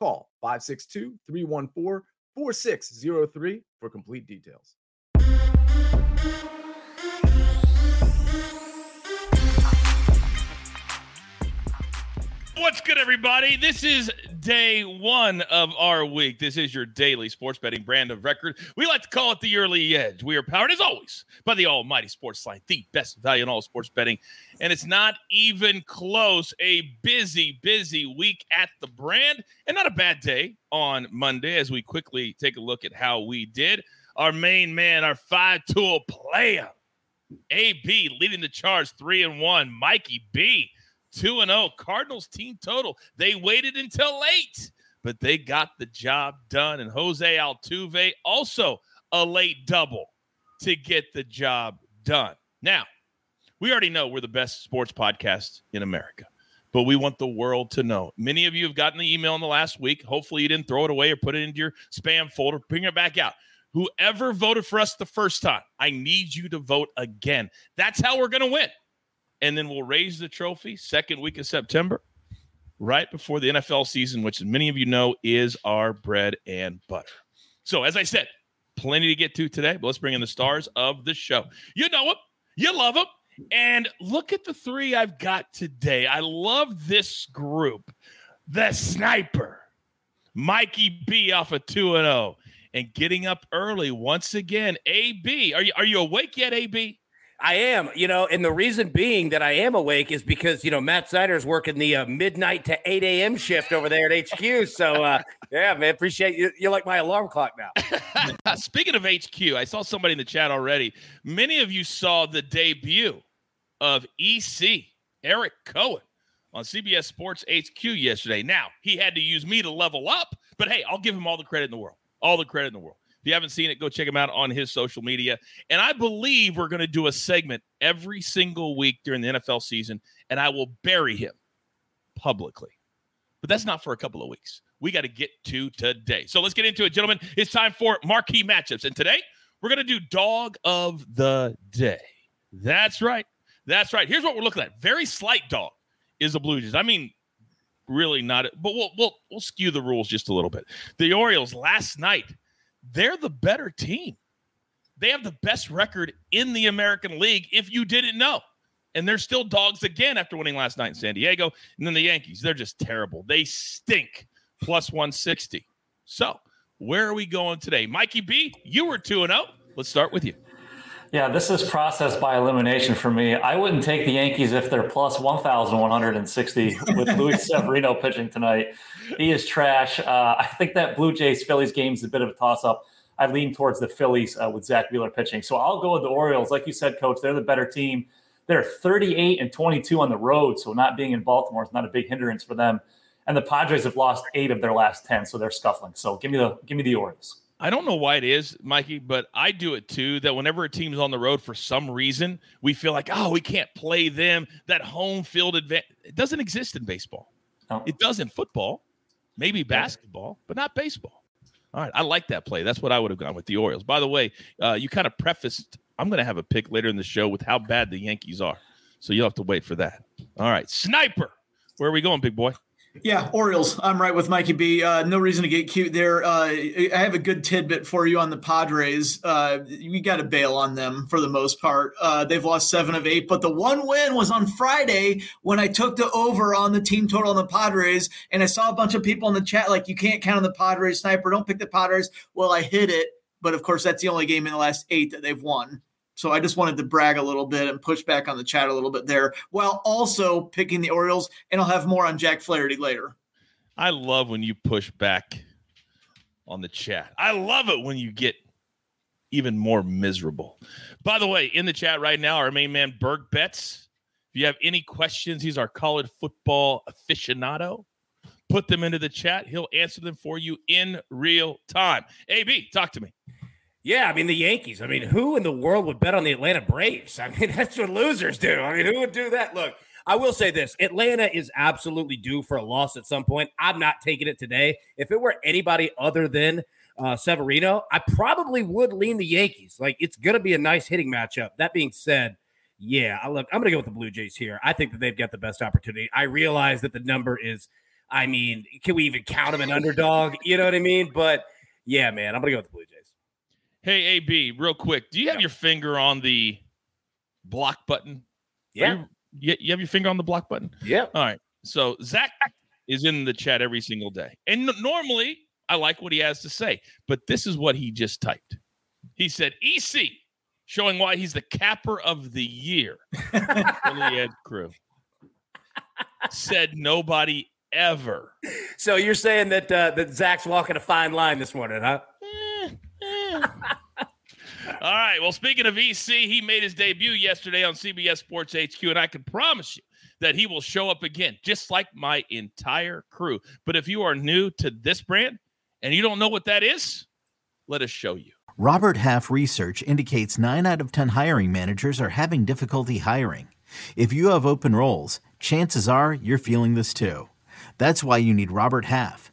Call 562-314-4603 for complete details. What's good, everybody? This is day one of our week. This is your daily sports betting brand of record. We like to call it the early edge. We are powered, as always, by the almighty sports line, the best value in all sports betting. And it's not even close. A busy, busy week at the brand, and not a bad day on Monday as we quickly take a look at how we did. Our main man, our five tool player, AB leading the charge, three and one. Mikey B 2 and 0. Cardinals team total. They waited until late, but they got the job done. And Jose Altuve also a late double to get the job done. Now, we already know we're the best sports podcast in America, but we want the world to know. Many of you have gotten the email in the last week. Hopefully, you didn't throw it away or put it into your spam folder. Bring it back out. Whoever voted for us the first time, I need you to vote again. That's how we're going to win and then we'll raise the trophy second week of September, right before the NFL season, which many of you know is our bread and butter. So, as I said, plenty to get to today, but let's bring in the stars of the show. You know them, you love them, and look at the three I've got today. I love this group. The sniper, Mikey B off of 2 and 0, and getting up early once again. AB, are you are you awake yet, AB? I am, you know, and the reason being that I am awake is because you know Matt Snyder's working the uh, midnight to eight a.m. shift over there at HQ. So, uh, yeah, man, appreciate you. You're like my alarm clock now. Speaking of HQ, I saw somebody in the chat already. Many of you saw the debut of EC Eric Cohen on CBS Sports HQ yesterday. Now he had to use me to level up, but hey, I'll give him all the credit in the world. All the credit in the world you haven't seen it, go check him out on his social media. And I believe we're going to do a segment every single week during the NFL season, and I will bury him publicly. But that's not for a couple of weeks. We got to get to today. So let's get into it, gentlemen. It's time for marquee matchups. And today, we're going to do dog of the day. That's right. That's right. Here's what we're looking at. Very slight dog is the Blue Jays. I mean, really not, but we'll we'll we'll skew the rules just a little bit. The Orioles last night they're the better team. They have the best record in the American League, if you didn't know. And they're still dogs again after winning last night in San Diego. And then the Yankees, they're just terrible. They stink. Plus 160. So, where are we going today? Mikey B, you were 2 0. Let's start with you. Yeah, this is process by elimination for me. I wouldn't take the Yankees if they're plus 1,160 with Luis Severino pitching tonight. He is trash. Uh, I think that Blue Jays Phillies game is a bit of a toss up. I lean towards the Phillies uh, with Zack Wheeler pitching. So I'll go with the Orioles. Like you said, coach, they're the better team. They're 38 and 22 on the road. So not being in Baltimore is not a big hindrance for them. And the Padres have lost eight of their last 10. So they're scuffling. So give me the, give me the Orioles. I don't know why it is, Mikey, but I do it too. That whenever a team's on the road for some reason, we feel like, oh, we can't play them. That home field advantage it doesn't exist in baseball. No. It does in football, maybe basketball, but not baseball. All right, I like that play. That's what I would have gone with the Orioles. By the way, uh, you kind of prefaced. I'm going to have a pick later in the show with how bad the Yankees are, so you'll have to wait for that. All right, sniper. Where are we going, big boy? Yeah, Orioles. I'm right with Mikey B. Uh, no reason to get cute there. Uh, I have a good tidbit for you on the Padres. Uh, we got to bail on them for the most part. Uh, they've lost seven of eight, but the one win was on Friday when I took the over on the team total on the Padres, and I saw a bunch of people in the chat like, "You can't count on the Padres, sniper. Don't pick the Padres." Well, I hit it, but of course, that's the only game in the last eight that they've won. So I just wanted to brag a little bit and push back on the chat a little bit there while also picking the Orioles. And I'll have more on Jack Flaherty later. I love when you push back on the chat. I love it when you get even more miserable. By the way, in the chat right now, our main man, Berg Betts. If you have any questions, he's our college football aficionado. Put them into the chat. He'll answer them for you in real time. AB, talk to me. Yeah, I mean the Yankees. I mean, who in the world would bet on the Atlanta Braves? I mean, that's what losers do. I mean, who would do that? Look, I will say this: Atlanta is absolutely due for a loss at some point. I'm not taking it today. If it were anybody other than uh, Severino, I probably would lean the Yankees. Like it's going to be a nice hitting matchup. That being said, yeah, I look, I'm going to go with the Blue Jays here. I think that they've got the best opportunity. I realize that the number is, I mean, can we even count them an underdog? You know what I mean? But yeah, man, I'm going to go with the Blue Jays. Hey, AB, real quick, do you have yeah. your finger on the block button? Yeah. You, you have your finger on the block button? Yeah. All right. So Zach is in the chat every single day. And normally I like what he has to say, but this is what he just typed. He said, EC, showing why he's the capper of the year the Ed crew. Said nobody ever. So you're saying that uh, that Zach's walking a fine line this morning, huh? All right. Well, speaking of EC, he made his debut yesterday on CBS Sports HQ, and I can promise you that he will show up again, just like my entire crew. But if you are new to this brand and you don't know what that is, let us show you. Robert Half research indicates nine out of 10 hiring managers are having difficulty hiring. If you have open roles, chances are you're feeling this too. That's why you need Robert Half.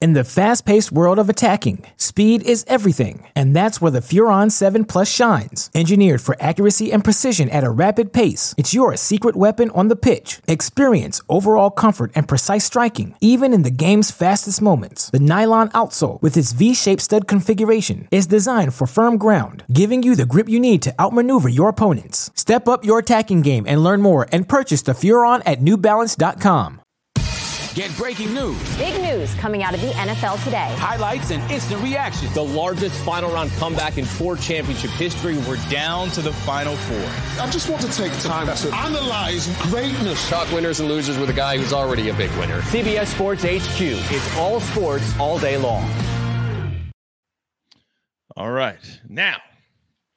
In the fast paced world of attacking, speed is everything, and that's where the Furon 7 Plus shines. Engineered for accuracy and precision at a rapid pace, it's your secret weapon on the pitch. Experience overall comfort and precise striking, even in the game's fastest moments. The nylon outsole, with its V shaped stud configuration, is designed for firm ground, giving you the grip you need to outmaneuver your opponents. Step up your attacking game and learn more and purchase the Furon at NewBalance.com. Get breaking news. Big news coming out of the NFL today. Highlights and instant reactions. The largest final round comeback in four championship history. We're down to the final four. I just want to take time to analyze greatness. Talk winners and losers with a guy who's already a big winner. CBS Sports HQ. It's all sports all day long. All right. Now,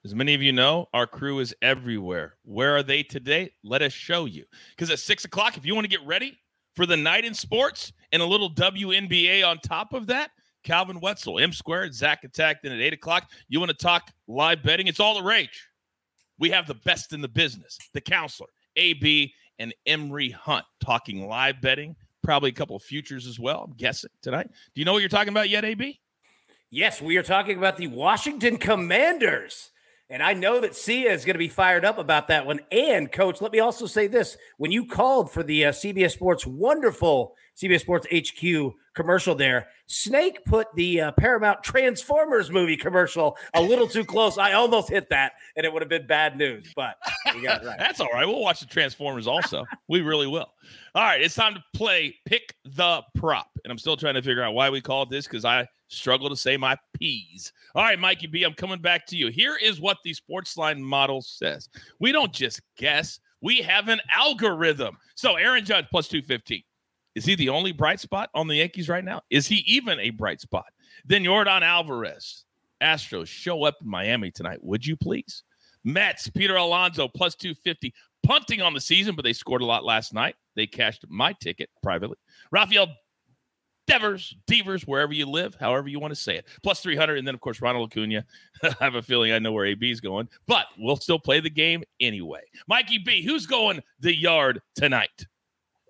as many of you know, our crew is everywhere. Where are they today? Let us show you. Because at six o'clock, if you want to get ready, for the night in sports and a little WNBA on top of that. Calvin Wetzel, M squared, Zach attacked in at eight o'clock. You want to talk live betting? It's all the rage. We have the best in the business, the counselor, AB, and Emory Hunt talking live betting, probably a couple of futures as well, I'm guessing tonight. Do you know what you're talking about yet, AB? Yes, we are talking about the Washington Commanders. And I know that Sia is going to be fired up about that one. And, coach, let me also say this when you called for the uh, CBS Sports wonderful CBS Sports HQ commercial there, Snake put the uh, Paramount Transformers movie commercial a little too close. I almost hit that, and it would have been bad news, but right. That's all right. We'll watch the Transformers also. we really will. All right, it's time to play Pick the Prop. And I'm still trying to figure out why we called this because I struggle to say my P's. All right, Mikey B, I'm coming back to you. Here is what the Sportsline model says. We don't just guess, we have an algorithm. So Aaron Judge plus 215. Is he the only bright spot on the Yankees right now? Is he even a bright spot? Then Yordan Alvarez. Astros show up in Miami tonight. Would you please? Mets, Peter Alonso plus 250. Punting on the season, but they scored a lot last night. They cashed my ticket privately. Rafael Devers, Devers, wherever you live, however you want to say it. Plus 300. And then, of course, Ronald Acuna. I have a feeling I know where AB is going, but we'll still play the game anyway. Mikey B, who's going the yard tonight?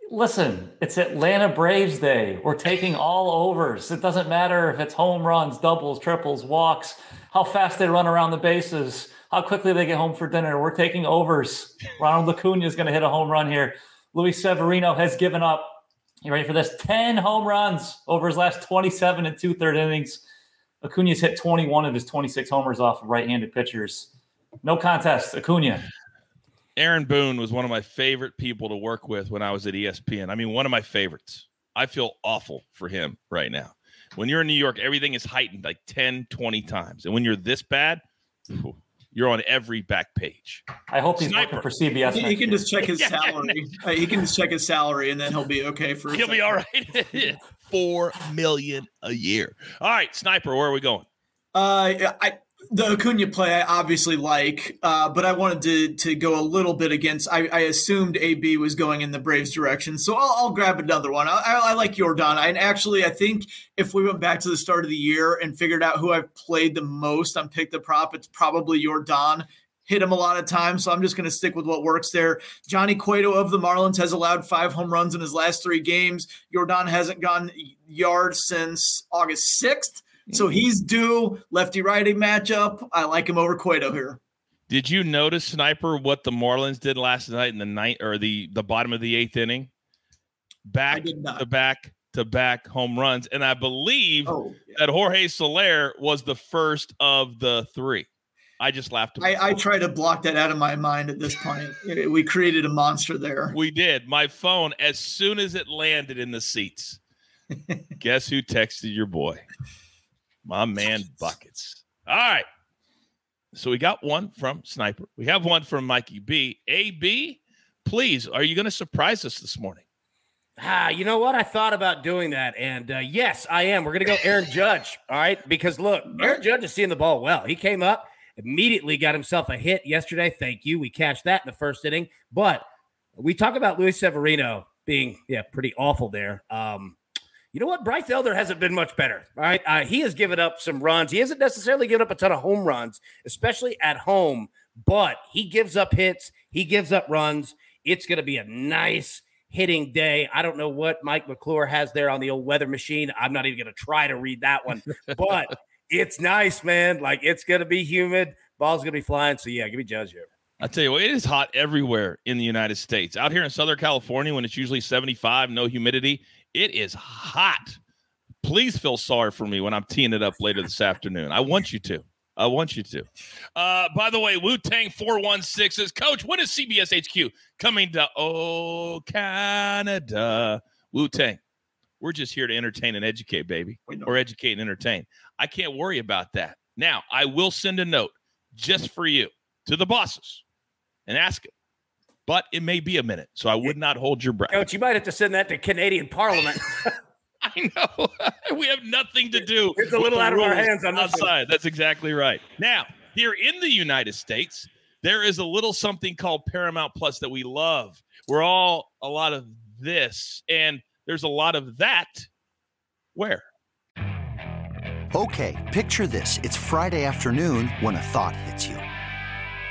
Listen, it's Atlanta Braves Day. We're taking all overs. It doesn't matter if it's home runs, doubles, triples, walks, how fast they run around the bases, how quickly they get home for dinner. We're taking overs. Ronald Acuna is going to hit a home run here. Luis Severino has given up you ready for this? 10 home runs over his last 27 and two third innings. Acuna's hit 21 of his 26 homers off of right handed pitchers. No contest. Acuna. Aaron Boone was one of my favorite people to work with when I was at ESPN. I mean, one of my favorites. I feel awful for him right now. When you're in New York, everything is heightened like 10, 20 times. And when you're this bad, you're on every back page. I hope he's Sniper. working for CBS. He, he can just check his yeah. salary. Uh, he can just check his salary, and then he'll be okay for. He'll be all right. Four million a year. All right, Sniper. Where are we going? Uh, I the Acuna play I obviously like, uh, but I wanted to to go a little bit against. I, I assumed AB was going in the Braves direction, so I'll, I'll grab another one. I, I, like Yordan. I, and actually, I think if we went back to the start of the year and figured out who I've played the most on pick the prop, it's probably Yordan. Hit him a lot of times, so I'm just going to stick with what works there. Johnny Cueto of the Marlins has allowed five home runs in his last three games. Yordan hasn't gone yards since August 6th. So mm-hmm. he's due lefty righty matchup. I like him over Cueto here. Did you notice, Sniper, what the Marlins did last night in the night or the the bottom of the eighth inning? Back to back to back home runs, and I believe oh, yeah. that Jorge Soler was the first of the three. I just laughed. I, I try to block that out of my mind at this point. we created a monster there. We did. My phone, as soon as it landed in the seats, guess who texted your boy? My man buckets. All right. So we got one from Sniper. We have one from Mikey B. A B, please, are you going to surprise us this morning? Ah, you know what? I thought about doing that, and uh, yes, I am. We're going to go Aaron Judge. All right, because look, Aaron Judge is seeing the ball well. He came up immediately, got himself a hit yesterday. Thank you. We catched that in the first inning, but we talk about Luis Severino being yeah pretty awful there. Um, you know what? Bryce Elder hasn't been much better. Right? Uh, he has given up some runs. He hasn't necessarily given up a ton of home runs, especially at home, but he gives up hits. He gives up runs. It's going to be a nice hitting day. I don't know what Mike McClure has there on the old weather machine. I'm not even going to try to read that one, but it's nice, man. Like it's going to be humid. Ball's going to be flying. So, yeah, give me Judge here. I tell you what, it is hot everywhere in the United States. Out here in Southern California, when it's usually 75, no humidity, it is hot. Please feel sorry for me when I'm teeing it up later this afternoon. I want you to. I want you to. Uh, by the way, Wu Tang 416 says, Coach, when is CBS HQ coming to Oh Canada? Wu Tang, we're just here to entertain and educate, baby, or educate and entertain. I can't worry about that. Now, I will send a note just for you to the bosses and ask it but it may be a minute. So I would not hold your breath. Coach, you might have to send that to Canadian Parliament. I know. we have nothing to do. It's a little out of our hands on outside. That's exactly right. Now, here in the United States, there is a little something called Paramount Plus that we love. We're all a lot of this, and there's a lot of that. Where? Okay, picture this. It's Friday afternoon when a thought hits you.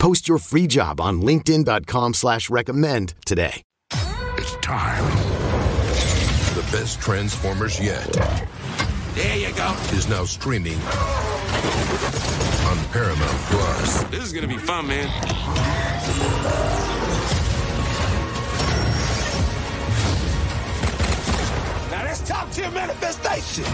Post your free job on LinkedIn.com slash recommend today. It's time. The best Transformers yet. There you go. Is now streaming on Paramount Plus. This is gonna be fun, man. Now that's top tier manifestation.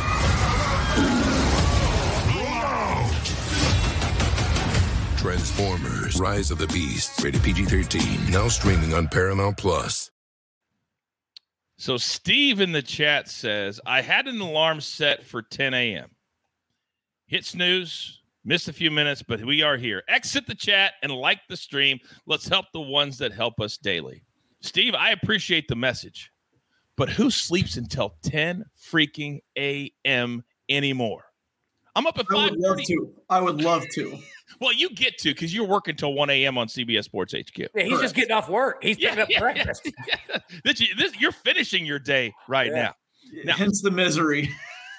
Transformers Rise of the Beasts, Rated PG 13. Now streaming on Paramount Plus. So Steve in the chat says, I had an alarm set for 10 a.m. Hit snooze, missed a few minutes, but we are here. Exit the chat and like the stream. Let's help the ones that help us daily. Steve, I appreciate the message, but who sleeps until 10 freaking a.m. anymore? I'm up at I five. would love to. I would love to. Well, you get to because you're working till 1 a.m. on CBS Sports HQ. Yeah, he's just getting off work. He's picking up breakfast. yeah. This, this, you're finishing your day right Yeah. now. Now, Hence the misery.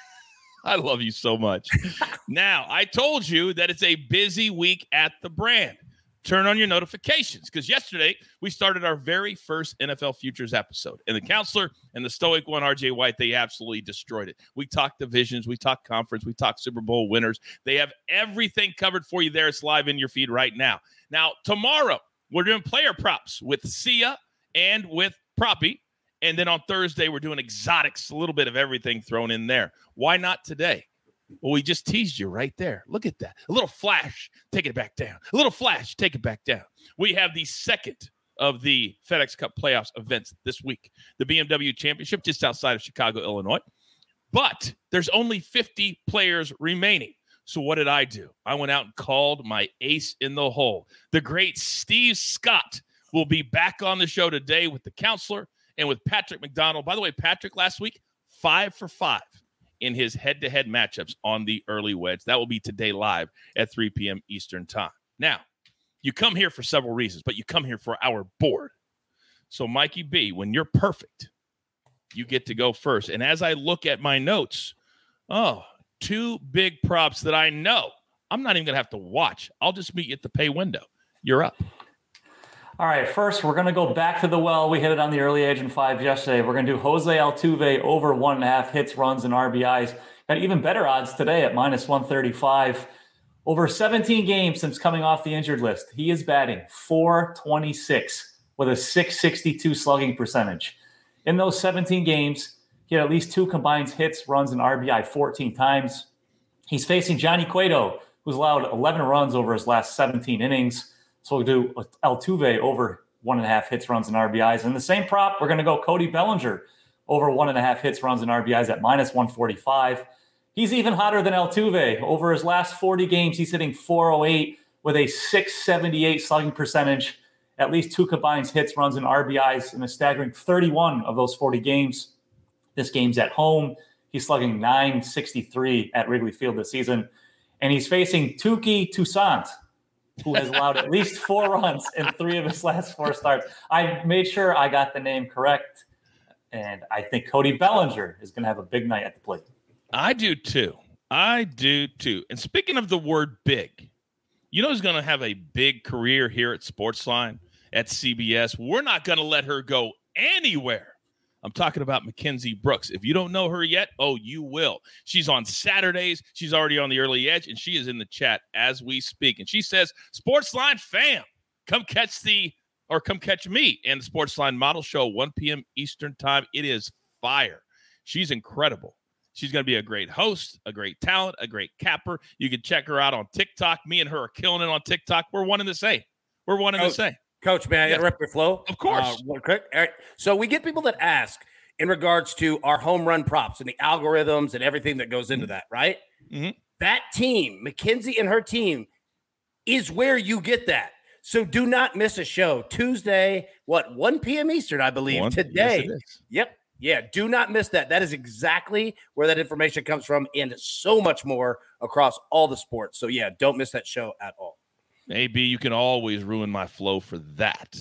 I love you so much. now, I told you that it's a busy week at the brand. Turn on your notifications because yesterday we started our very first NFL Futures episode. And the counselor and the stoic one, RJ White, they absolutely destroyed it. We talked divisions, we talked conference, we talked Super Bowl winners. They have everything covered for you there. It's live in your feed right now. Now, tomorrow, we're doing player props with Sia and with Proppy. And then on Thursday, we're doing exotics, a little bit of everything thrown in there. Why not today? Well, we just teased you right there. Look at that. A little flash, take it back down. A little flash, take it back down. We have the second of the FedEx Cup playoffs events this week, the BMW Championship just outside of Chicago, Illinois. But there's only 50 players remaining. So what did I do? I went out and called my ace in the hole. The great Steve Scott will be back on the show today with the counselor and with Patrick McDonald. By the way, Patrick last week, five for five in his head to head matchups on the early wedge. That will be today live at 3 p.m. Eastern Time. Now, you come here for several reasons, but you come here for our board. So, Mikey B, when you're perfect, you get to go first. And as I look at my notes, oh, two big props that I know I'm not even going to have to watch. I'll just meet you at the pay window. You're up. All right, first we're going to go back to the well. We hit it on the early edge in five yesterday. We're going to do Jose Altuve over one and a half hits, runs, and RBIs. Got even better odds today at minus 135. Over 17 games since coming off the injured list, he is batting 426 with a 662 slugging percentage. In those 17 games, he had at least two combined hits, runs, and RBI 14 times. He's facing Johnny Cueto, who's allowed 11 runs over his last 17 innings. So we'll do Altuve over one and a half hits, runs, and RBIs. And the same prop, we're going to go Cody Bellinger over one and a half hits, runs, and RBIs at minus 145. He's even hotter than Altuve. Over his last 40 games, he's hitting 408 with a 678 slugging percentage, at least two combined hits, runs, and RBIs in a staggering 31 of those 40 games. This game's at home. He's slugging 963 at Wrigley Field this season. And he's facing Touki Toussaint, who has allowed at least four runs in three of his last four starts. I made sure I got the name correct. And I think Cody Bellinger is going to have a big night at the plate. I do too. I do too. And speaking of the word big, you know who's going to have a big career here at Sportsline at CBS? We're not going to let her go anywhere. I'm talking about Mackenzie Brooks. If you don't know her yet, oh, you will. She's on Saturdays. She's already on the early edge, and she is in the chat as we speak. And she says, Sportsline fam, come catch the or come catch me and the Sportsline Model Show, 1 p.m. Eastern Time. It is fire. She's incredible. She's going to be a great host, a great talent, a great capper. You can check her out on TikTok. Me and her are killing it on TikTok. We're one in the same. We're one in the oh, same. Coach, may I Yeah. interrupt your flow? Of course. Uh, one quick. All right. So we get people that ask in regards to our home run props and the algorithms and everything that goes into that, right? Mhm. That team, Mackenzie and her team, is where you get that. So do not miss a show Tuesday, what 1 p.m. Eastern, I believe One- yes, today. is. Yep. Yeah. Do not miss that. That is exactly where that information comes from, and so much more across all the sports. So yeah, don't miss that show at all. Maybe you can always ruin my flow for that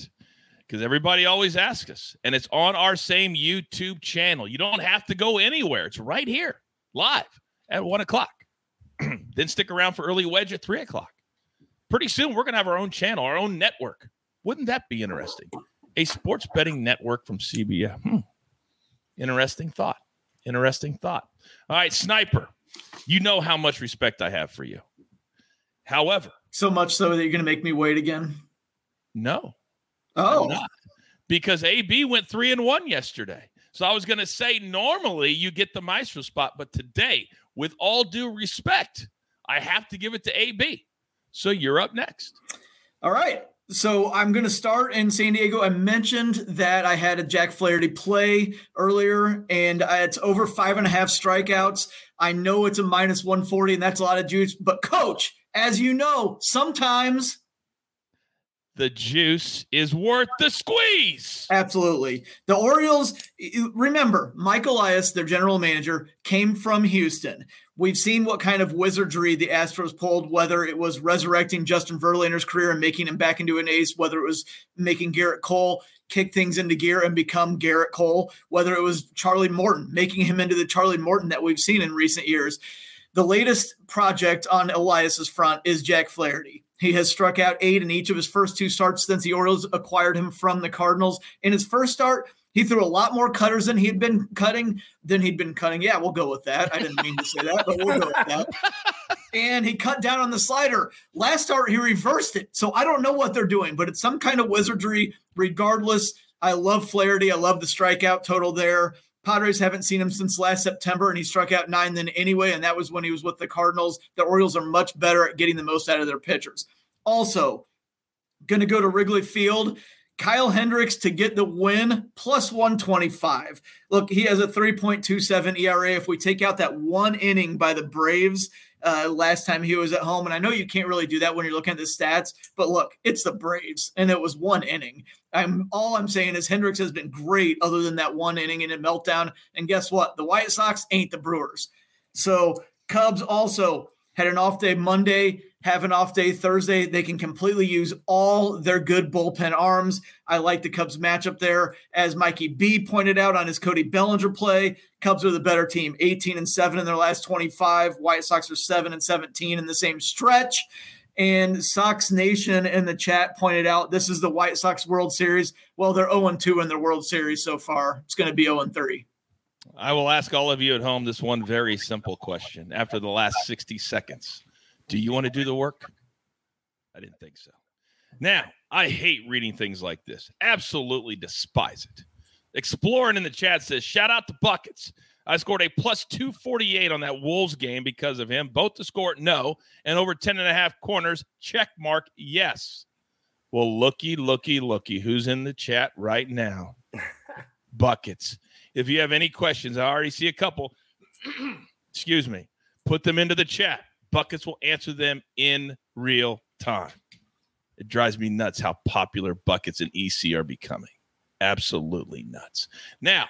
because everybody always asks us, and it's on our same YouTube channel. You don't have to go anywhere, it's right here live at one o'clock. then stick around for early wedge at three o'clock. Pretty soon, we're going to have our own channel, our own network. Wouldn't that be interesting? A sports betting network from CBS. Hmm. Interesting thought. Interesting thought. All right, Sniper, you know how much respect I have for you. However, So much so that you're going to make me wait again. no, Oh, because AB went three and one yesterday. So I was going to say normally you get the Maestro spot, but today, with all due respect, I have to give it to AB. So you're up next. All right. So I'm going to start in San Diego. I mentioned that I had a Jack Flaherty play earlier, and it's over five and a half strikeouts. I know it's a minus 140, and that's a lot of juice. But, coach, as you know, sometimes the juice is worth the squeeze. Absolutely. The Orioles, remember, Mike Elias, their general manager, came from Houston. We've seen what kind of wizardry the Astros pulled, whether it was resurrecting Justin Verlander's career and making him back into an ace, whether it was making Gerrit Cole kick things into gear and become Gerrit Cole, whether it was Charlie Morton, making him into the Charlie Morton that we've seen in recent years. The latest project on Elias's front is Jack Flaherty. He has struck out eight in each of his first two starts since the Orioles acquired him from the Cardinals. In his first start, he threw a lot more cutters than he'd been cutting than he'd been cutting. Yeah, we'll go with that. I didn't mean to say that, but we'll go with that. And he cut down on the slider. Last start, he reversed it. So I don't know what they're doing, but it's some kind of wizardry. Regardless, I love Flaherty. I love the strikeout total there. Padres haven't seen him since last September, and he struck out nine then anyway, and that was when he was with the Cardinals. The Orioles are much better at getting the most out of their pitchers. Also, going to go to Wrigley Field. Kyle Hendricks to get the win plus 125. Look, he has a 3.27 ERA. If we take out that one inning by the Braves, uh, last time he was at home. And I know you can't really do that when you're looking at the stats, but look, it's the Braves, and it was one inning. I'm all I'm saying is Hendricks has been great, other than that one inning in a meltdown. And guess what? The White Sox ain't the Brewers. So Cubs also had an off day Monday have an off day Thursday. They can completely use all their good bullpen arms. I like the Cubs matchup there. As Mikey B pointed out on his Cody Bellinger play, Cubs are the better team, 18 and 7 in their last 25. White Sox are 7 and 17 in the same stretch. And Sox Nation in the chat pointed out this is the White Sox World Series. Well, they're 0 2 in their World Series so far. It's going to be 0 3. I will ask all of you at home this one very simple question after the last 60 seconds. Do you want to do the work? I didn't think so. Now, I hate reading things like this. Absolutely despise it. Exploring in the chat says, shout out to Buckets. I scored a plus 248 on that Wolves game because of him. Both to score, no. And over 10 and a half corners, check mark, yes. Well, looky, looky, looky. Who's in the chat right now? Buckets. If you have any questions, I already see a couple. Excuse me. Put them into the chat. Buckets will answer them in real time. It drives me nuts how popular buckets and EC are becoming. Absolutely nuts. Now,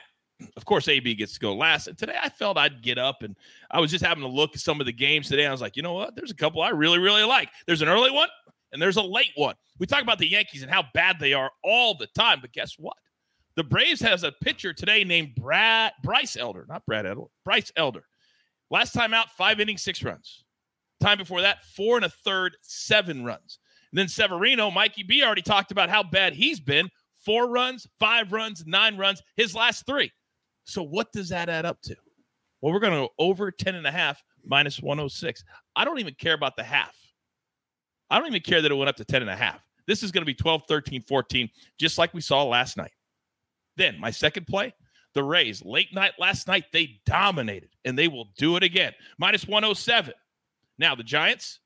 of course, AB gets to go last. And today I felt I'd get up and I was just having to look at some of the games today. I was like, you know what? There's a couple I really, really like. There's an early one and there's a late one. We talk about the Yankees and how bad they are all the time, but guess what? The Braves has a pitcher today named Brad Bryce Elder, not Brad Elder, Bryce Elder. Last time out, five innings, six runs. Time before that, four and a third, seven runs. And then Severino, Mikey B already talked about how bad he's been. Four runs, five runs, nine runs, his last three. So what does that add up to? Well, we're going to go over 10 and a half minus 106. I don't even care about the half. I don't even care that it went up to 10 and a half. This is going to be 12, 13, 14, just like we saw last night. Then my second play, the Rays, late night last night, they dominated and they will do it again. Minus 107. Now, the Giants,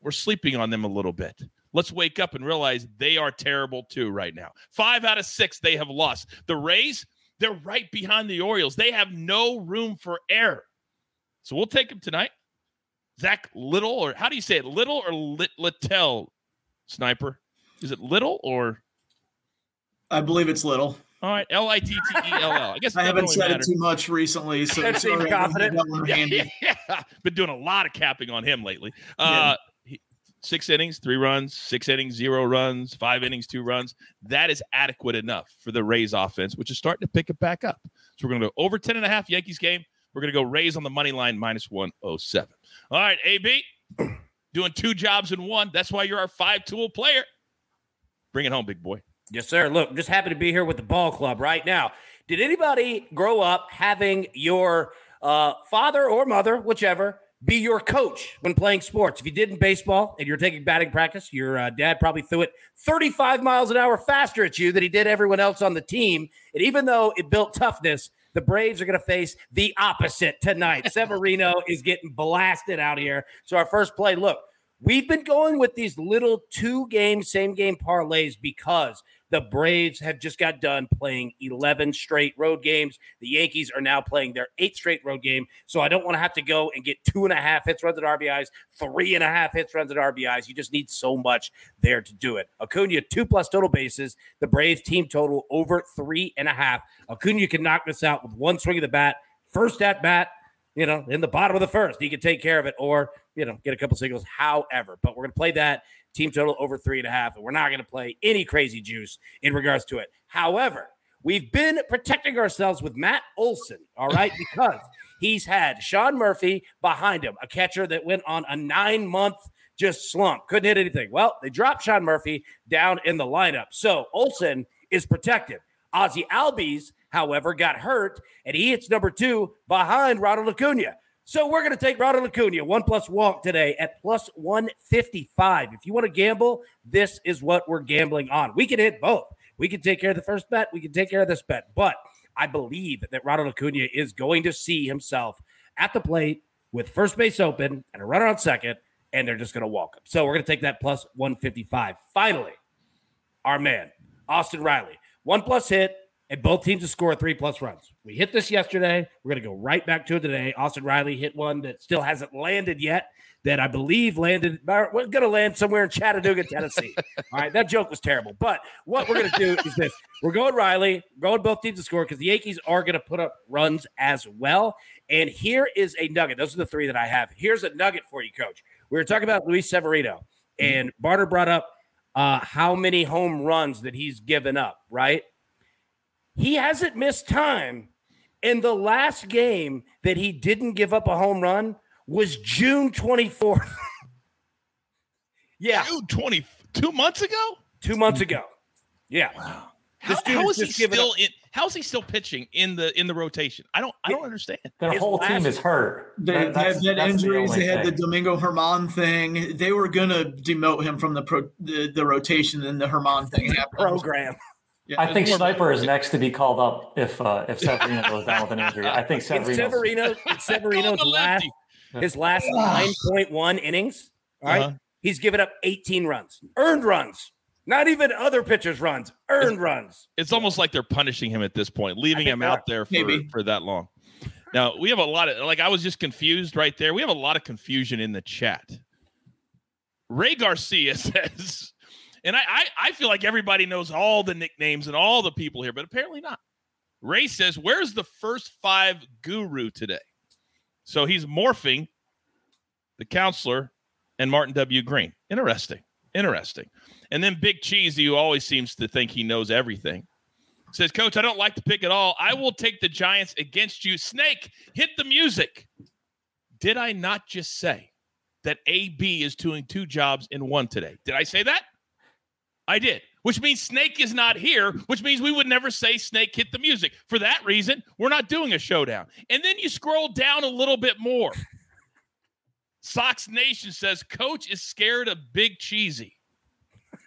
we're sleeping on them a little bit. Let's wake up and realize they are terrible too right now. Five out of six they have lost. The Rays, they're right behind the Orioles. They have no room for error. So we'll take them tonight. Zach Little, or how do you say it? Little or Lit- Littell, sniper? Is it Little or? I believe it's Little. All right, L I T T E L L. I guess I haven't said matter. it too much recently, so That seemed confident. Yeah, yeah, been doing a lot of capping on him lately. Uh, he, six innings, three runs, six innings, zero runs, five innings, two runs. That is adequate enough for the Rays offense, which is starting to pick it back up. So we're going to go over 10 and a half Yankees game. We're going to go Rays on the money line minus 107. All right, AB, doing two jobs in one. That's why you're our five tool player. Bring it home, big boy. Yes, sir. Look, just happy to be here with the ball club right now. Did anybody grow up having your uh, father or mother, whichever, be your coach when playing sports. If you did in baseball and you're taking batting practice, your uh, dad probably threw it 35 miles an hour faster at you than he did everyone else on the team. And even though it built toughness, the Braves are going to face the opposite tonight. Severino is getting blasted out here. So our first play, look, we've been going with these little two game, same game parlays because the Braves have just got done playing 11 straight road games. The Yankees are now playing their eighth straight road game. So I don't want to have to go and get two and a half hits, runs at RBIs, three and a half hits, runs at RBIs. You just need so much there to do it. Acuna, two plus total bases. The Braves team total over three and a half. Acuna can knock this out with one swing of the bat. First at bat, you know, in the bottom of the first. He can take care of it or, you know, get a couple singles, however. But we're going to play that team total over three and a half. And we're not going to play any crazy juice in regards to it. However, we've been protecting ourselves with Matt Olson, all right, because he's had Sean Murphy behind him, a catcher that went on a nine month just slump, couldn't hit anything. Well, they dropped Sean Murphy down in the lineup. So Olson is protected. Ozzy Albies, however, got hurt, and he hits number two behind Ronald Acuna. So we're going to take Ronald Acuna, one plus walk today at plus 155. If you want to gamble, this is what we're gambling on. We can hit both. We can take care of the first bet. We can take care of this bet. But I believe that Ronald Acuna is going to see himself at the plate with first base open and a runner on second, and they're just going to walk him. So we're going to take that plus 155. Finally, our man, Austin Riley, one plus hit, and both teams to score three plus runs. We hit this yesterday. We're going to go right back to it today. Austin Riley hit one that still hasn't landed yet. That I believe landed. We're going to land somewhere in Chattanooga, Tennessee. All right, that joke was terrible. But what we're going to do is this: we're going Riley, going both teams to score because the Yankees are going to put up runs as well. And here is a nugget. Those are the three that I have. Here's a nugget for you, Coach. We were talking about Luis Severino, and Barner brought up uh, how many home runs that he's given up. Right? He hasn't missed time. And the last game that he didn't give up a home run was June 24th. yeah. June 20, two months ago? Two months ago. Yeah. Wow. How, how is he still in? How is he still pitching in the in the rotation? I don't I don't understand. Their His whole last- team is hurt. They, That- they had, they had that's the injuries. They had the. Domingo Germán thing. They were gonna demote him from the pro, the, the rotation, and the Germán thing happened. Program. Yeah, I think Sniper is next to be called up if uh, if Severino goes down with an injury. I think It's Severino. Severino, Severino's last his last 9.1 innings. All right? Uh-huh. He's given up 18 runs, earned runs, not even other pitchers' runs, earned runs. It's almost like they're punishing him at this point, leaving him out there for, Maybe. for that long. Now we have a lot of like I was just confused right there. We have a lot of confusion in the chat. Ray Garcia says, and I, I I feel like everybody knows all the nicknames and all the people here, but apparently not. Ray says, "Where's the first five guru today?" So he's morphing the counselor and Martin W. Green. Interesting, interesting. And then Big Cheesy, who always seems to think he knows everything, says, Coach, I don't like the pick at all. I will take the Giants against you. Snake, hit the music. Did I not just say that AB is doing two jobs in one today? Did I say that? I did, which means Snake is not here, which means we would never say Snake hit the music. For that reason, we're not doing a showdown. And then you scroll down a little bit more. Sox Nation says, Coach is scared of Big Cheesy.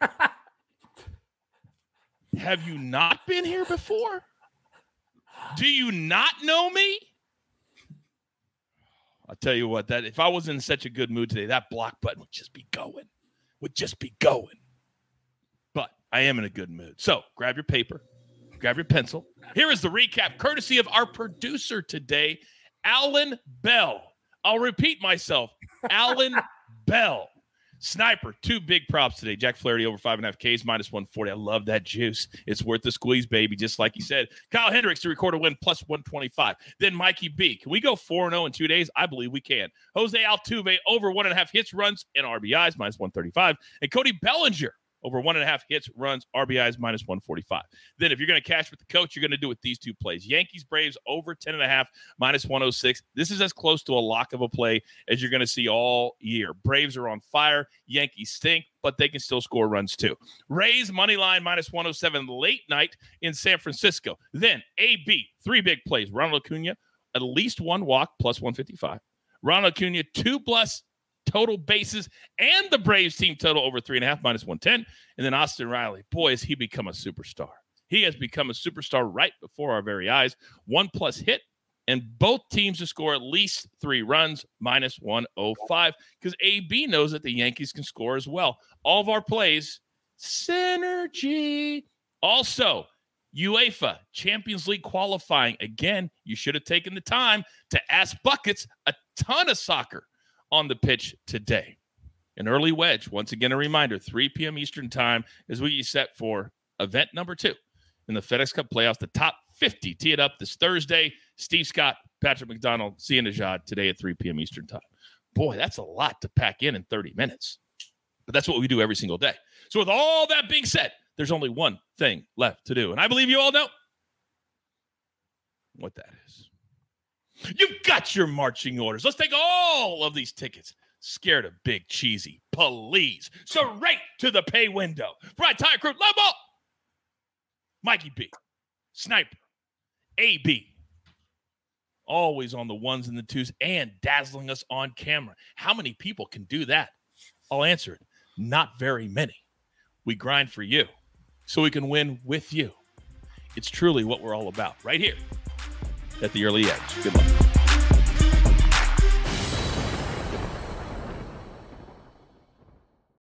Have you not been here before? Do you not know me? I'll tell you what, that if I was in such a good mood today, that block button would just be going. Would just be going. I am in a good mood. So grab your paper, grab your pencil. Here is the recap, courtesy of our producer today, Allan Bell. I'll repeat myself. Allan Bell. Sniper, two big props today. Jack Flaherty over five and a half Ks, minus 140. I love that juice. It's worth the squeeze, baby, just like he said. Kyle Hendricks to record a win, plus 125. Then Mikey B. Can we go 4 0 in two days? I believe we can. Jose Altuve over one and a half hits, runs, and RBIs, minus 135. And Cody Bellinger over one and a half hits, runs, RBIs, minus 145. Then if you're going to cash with the coach, you're going to do it with these two plays. Yankees, Braves over 10 and a half, minus 106. This is as close to a lock of a play as you're going to see all year. Braves are on fire. Yankees stink, but they can still score runs too. Rays money line minus 107 late night in San Francisco. Then AB, three big plays. Ronald Acuna, at least one walk plus 155. Ronald Acuna, two plus total bases, and the Braves team total over three and a half, minus 110. And then Austin Riley, boy, has he become a superstar. He has become a superstar right before our very eyes. One plus hit, and both teams to score at least three runs, minus 105, because AB knows that the Yankees can score as well. All of our plays, synergy. Also, UEFA Champions League qualifying. Again, you should have taken the time to ask Buckets a ton of soccer on the pitch today. An early wedge. Once again, a reminder 3 p.m. Eastern Time is what you set for event number two in the FedEx Cup playoffs. The top 50 tee it up this Thursday. Steve Scott, Patrick McDonald, Sia Nejad today at 3 p.m. Eastern Time. Boy, that's a lot to pack in in 30 minutes. But that's what we do every single day. So, with all that being said, there's only one thing left to do. And I believe you all know what that is. You've got your marching orders. Let's take all of these tickets. Scared of big cheesy. Please. Straight to the pay window. Right tire crew. Level. Mikey B. Sniper. AB. Always on the ones and the twos and dazzling us on camera. How many people can do that? I'll answer it. Not very many. We grind for you so we can win with you. It's truly what we're all about right here at the early edge. Good luck.